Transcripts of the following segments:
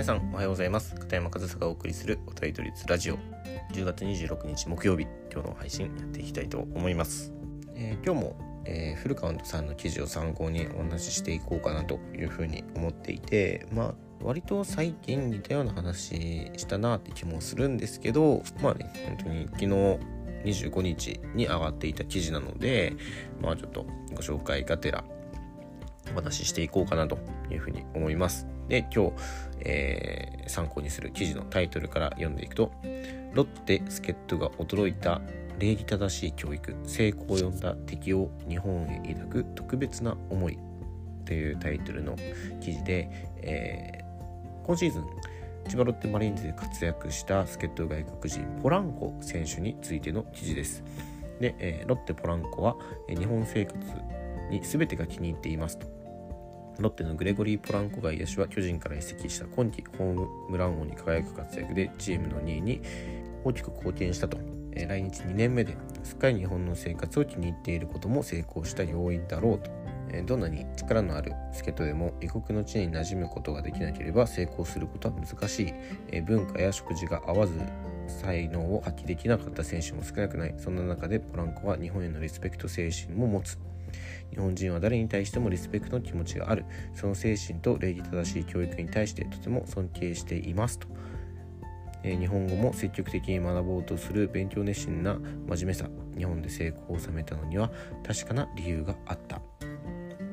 皆さんおはようございます。片山和沙がお送りするお便り率ラジオ。10月26日木曜日今日の配信やっていきたいと思います、えー、今日も、えー、フルカウントさんの記事を参考にお話ししていこうかなというふうに思っていてまあ割と最近似たような話したなって気もするんですけどまあね本当に昨日25日に上がっていた記事なのでまあちょっとご紹介がてらお話ししていこうかなというふうに思います。で、今日、えー、参考にする記事のタイトルから読んでいくと、ロッテ助っ人が驚いた礼儀正しい教育、成功を呼んだ敵を日本へ抱く特別な思いというタイトルの記事で、えー、今シーズン、千葉ロッテマリーンズで活躍した助っ人外国人ポランコ選手についての記事です。で、えー、ロッテポランコは、え日本生活に全てが気に入っていますと。ロッテのグレゴリー・ポランコ外野手は巨人から移籍した今季ホームラン王に輝く活躍でチームの2位に大きく貢献したと、えー、来日2年目ですっかり日本の生活を気に入っていることも成功した要因だろうと、えー、どんなに力のある助っ人でも異国の地に馴染むことができなければ成功することは難しい、えー、文化や食事が合わず才能を発揮できなかった選手も少なくない。そんな中でポランコは日本へのリスペクト精神も持つ。日本人は誰に対してもリスペクトの気持ちがある。その精神と礼儀正しい教育に対してとても尊敬していますと、えー、日本語も積極的に学ぼうとする勉強熱心な真面目さ。日本で成功を収めたのには確かな理由があった。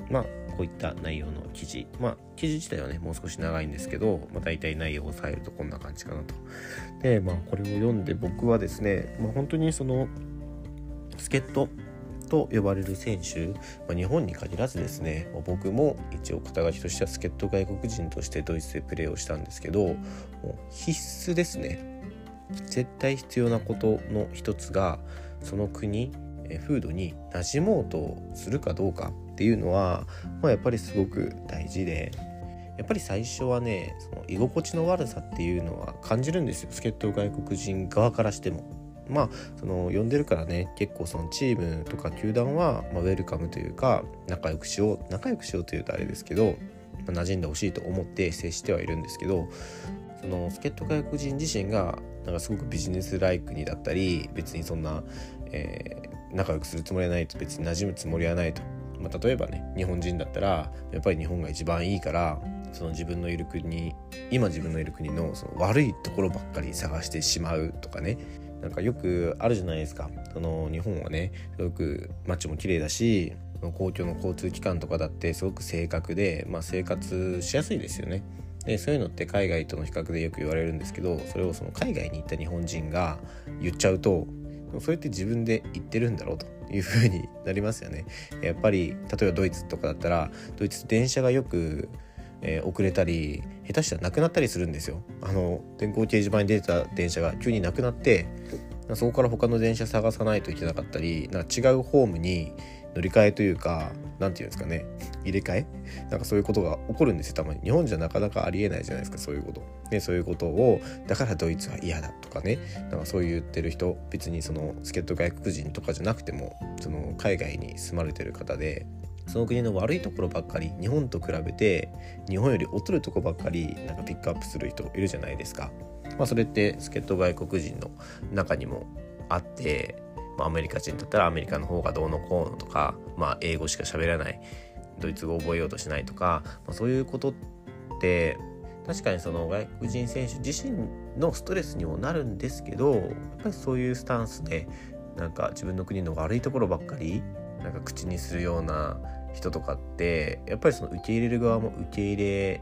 まあこういった内容の記事。まあ記事自体はねもう少し長いんですけど、まあ、大体内容を抑えるとこんな感じかなと。でまあこれを読んで僕はですね、まあ、本当にその助っ人と呼ばれる選手、まあ、日本に限らずですねま僕も一応肩書きとしては助っ人外国人としてドイツでプレーをしたんですけどもう必須ですね絶対必要なことの一つがその国風土に馴染もうとするかどうかっていうのは、まあ、やっぱりすごく大事でやっぱり最初はねその居心地の悪さっていうのは感じるんですよ助っ人外国人側からしても。まあその呼んでるからね結構そのチームとか球団は、まあ、ウェルカムというか仲良くしよう仲良くしようというとあれですけど、まあ、馴染んでほしいと思って接してはいるんですけどその助っ人外国人自身がなんかすごくビジネスライクにだったり別にそんな、えー、仲良くするつもりはないと別に馴染むつもりはないと、まあ、例えばね日本人だったらやっぱり日本が一番いいからその自分のいる国今自分のいる国のその悪いところばっかり探してしまうとかね。なんかよくあるじゃないですかその日本はねすごく街も綺麗だし公共の交通機関とかだってすごく正確で、まあ、生活しやすいですよね。でそういうのって海外との比較でよく言われるんですけどそれをその海外に行った日本人が言っちゃうとそれって自分で言ってるんだろうというふうになりますよね。やっぱり例えばドイツとかだったらドイツ電車がよくえー、遅れたり下手したらなくなったりするんですよ。あの電光掲示板に出てた電車が急になくなってそこから他の電車探さないといけなかったりなんか違うホームに乗り換えというか何て言うんですかね入れ替え？なんかそういうことが起こるんですよ。たまに。日本じゃなかなかありえないじゃないですかそういうこと。でそういうことをだからドイツは嫌だとかねなんかそう言ってる人別にその助っ人外国人とかじゃなくてもその海外に住まれてる方でその国の悪いところばっかり日本と比べて日本より劣るとこばっかりなんかピックアップする人いるじゃないですか。まあ、それって助っ人外国人の中にもあって、まあ、アメリカ人だったらアメリカの方がどうのこうのとか、まあ、英語しか喋らないドイツ語を覚えようとしないとか、まあ、そういうことって確かにその外国人選手自身のストレスにもなるんですけどやっぱりそういうスタンスでなんか自分の国の悪いところばっかりなんか口にするような人とかってやっぱりその受け入れる側も受け入れ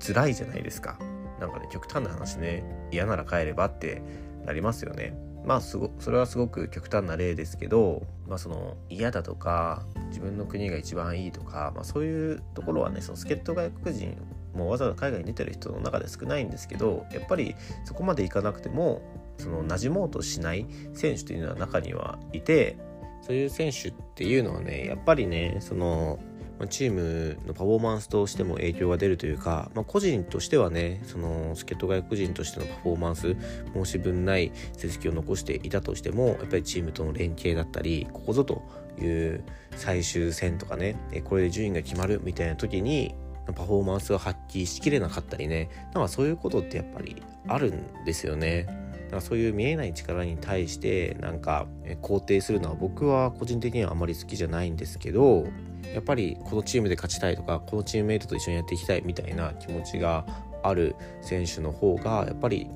づらいじゃないですか。なんかね極端な話ね嫌なら帰ればってなりますよね。まあすごそれはすごく極端な例ですけど、まあ、その嫌だとか自分の国が一番いいとか、まあ、そういうところはねその助っ人外国人もうわざわざ海外に出てる人の中で少ないんですけどやっぱりそこまでいかなくてもその馴染もうとしない選手というのは中にはいてそういう選手っていうのはねやっぱりねそのチームのパフォーマンスとしても影響が出るというか、まあ、個人としてはねその助っ人外国人としてのパフォーマンス申し分ない成績を残していたとしてもやっぱりチームとの連携だったりここぞという最終戦とかねこれで順位が決まるみたいな時にパフォーマンスが発揮しきれなかったりねなんかそういうことってやっぱりあるんですよね。だかそういう見えない力に対してなんか肯定するのは僕は個人的にはあまり好きじゃないんですけどやっぱりこのチームで勝ちたいとかこのチームメイトと一緒にやっていきたいみたいな気持ちがある選手の方がやっぱり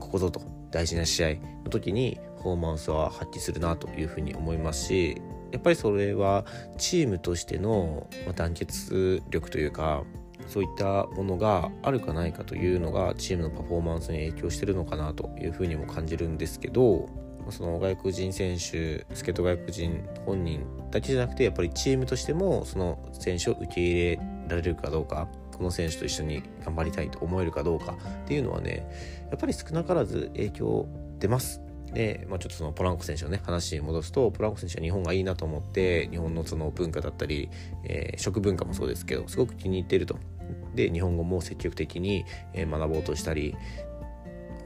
ここぞと大事な試合の時にパフォーマンスは発揮するなというふうに思いますしやっぱりそれはチームとしての団結力というかそういったものがあるかないかというのがチームのパフォーマンスに影響してるのかなというふうにも感じるんですけどその外国人選手スケート外国人本人だけじゃなくてやっぱりチームとしてもその選手を受け入れられるかどうかこの選手と一緒に頑張りたいと思えるかどうかっていうのはねやっぱり少なからず影響出ますで、まあ、ちょっとそのポランコ選手のね話に戻すとポランコ選手は日本がいいなと思って日本のその文化だったり、えー、食文化もそうですけどすごく気に入ってると。で日本語も積極的に学ぼうとしたり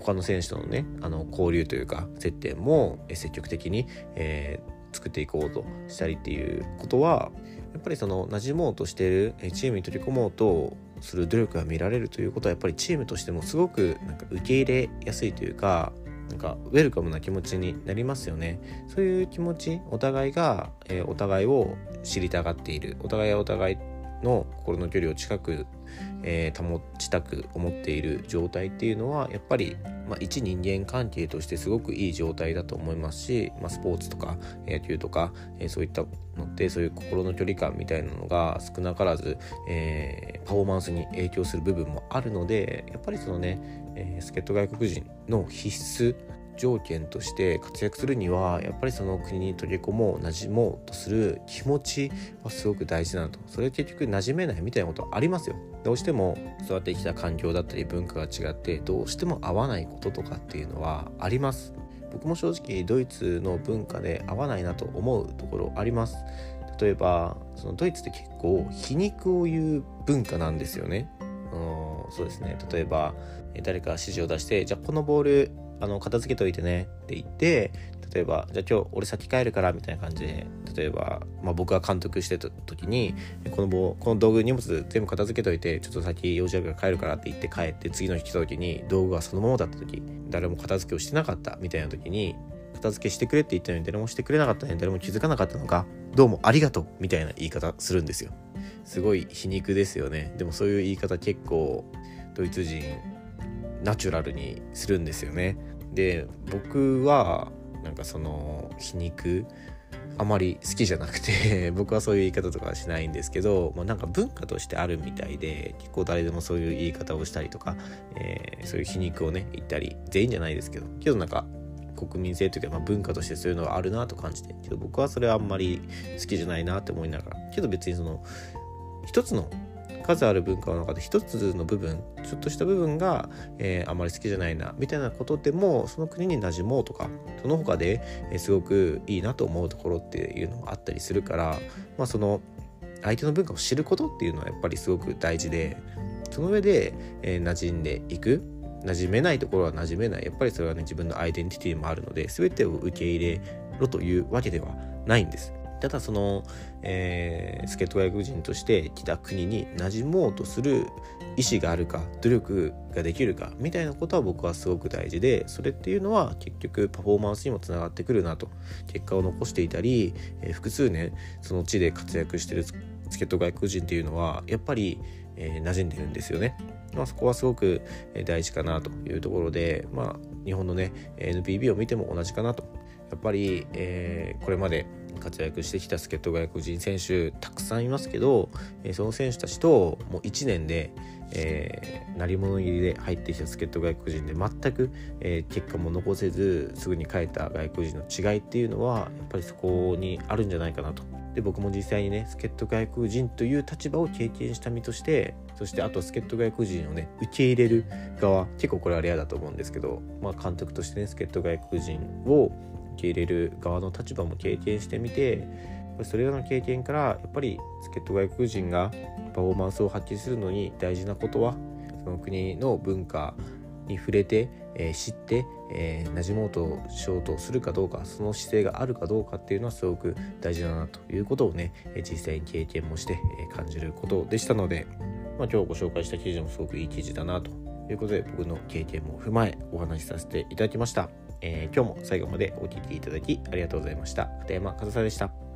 他の選手とのねあの交流というか接点も積極的に、えー、作っていこうとしたりっていうことはやっぱりその馴染もうとしてるチームに取り込もうとする努力が見られるということはやっぱりチームとしてもすごくなんか受け入れやすいというかなんかウェルカムな気持ちになりますよね。そういう気持ちお互いが、えー、お互いを知りたがっている。お互いはお互いの心の距離を近く、えー、保ちたく思っている状態っていうのはやっぱり、まあ、一人間関係としてすごくいい状態だと思いますし、まあ、スポーツとか野球とか、えー、そういったのってそういう心の距離感みたいなのが少なからず、えー、パフォーマンスに影響する部分もあるのでやっぱりそのね、えー、助っ人外国人の必須条件として活躍するにはやっぱりその国に取り込もう馴染もうとする気持ちはすごく大事なのとそれ結局馴染めないみたいなことはありますよ。どうしても育ってきた環境だったり文化が違ってどうしても合わないこととかっていうのはあります。僕も正直ドイツの文化で合わないなと思うところあります。例えばそのドイツって結構皮肉を言う文化なんですよね。うんそうですね。例えば誰か指示を出してじゃあこのボールあの片付けといてねって言って例えばじゃあ今日俺先帰るからみたいな感じで例えば、まあ、僕が監督してた時にこの棒この道具荷物全部片付けといてちょっと先用事あるから帰るからって言って帰って次の日来た時に道具がそのままだった時誰も片付けをしてなかったみたいな時に片付けしてくれって言ったのに誰もしてくれなかったのに誰も気づかなかったのかどうもありがとうみたいな言い方するんですよ。すごい皮肉ですよね。でもそういう言い方結構ドイツ人ナチュラルにするんですよね。で僕はなんかその皮肉あまり好きじゃなくて 僕はそういう言い方とかはしないんですけど、まあ、なんか文化としてあるみたいで結構誰でもそういう言い方をしたりとか、えー、そういう皮肉をね言ったり全員じゃないですけどけどなんか国民性というか、まあ、文化としてそういうのがあるなと感じてけど僕はそれはあんまり好きじゃないなって思いながらけど別にその一つの数ある文化の中で一つの部分ちょっとした部分が、えー、あまり好きじゃないなみたいなことでもその国に馴染もうとかその他で、えー、すごくいいなと思うところっていうのがあったりするからまあその相手の文化を知ることっていうのはやっぱりすごく大事でその上で、えー、馴染んでいく馴染めないところは馴染めない。やっぱりそれはね自分のアイデンティティもあるので全てを受け入れろというわけではないんです。ただその、えー、助っ人外国人として来た国に馴染もうとする意思があるか努力ができるかみたいなことは僕はすごく大事でそれっていうのは結局パフォーマンスにもつながってくるなと結果を残していたり、えー、複数年その地で活躍してる助っ人外国人っていうのはやっぱり、えー、馴染んでるんですよね。まあ、そこはすごく大事かなというところで、まあ、日本のね NPB を見ても同じかなとやっぱり、えー、これまで活躍してきた助っ人外国人選手たくさんいますけど、え、その選手たちともう1年で、えー、鳴り物入りで入ってきた助っ人外国人で全く、えー、結果も残せずすぐに帰った外国人の違いっていうのはやっぱりそこにあるんじゃないかなと。で僕も実際にね助っ人外国人という立場を経験した身としてそしてあと助っ人外国人をね受け入れる側結構これはレアだと思うんですけど、まあ、監督としてね助っ人外国人を受け入れる側の立場も経験してみてそれらの経験からやっぱり助っ人外国人がパフォーマンスを発揮するのに大事なことはその国の文化に触れて、えー、知って、えー、馴染もうとしようとするかどうかその姿勢があるかどうかっていうのはすごく大事だなということをね実際に経験もして感じることでしたのでまあ、今日ご紹介した記事もすごくいい記事だなということで僕の経験も踏まえお話しさせていただきました、えー、今日も最後までお聴きいただきありがとうございました。片山和沙でした。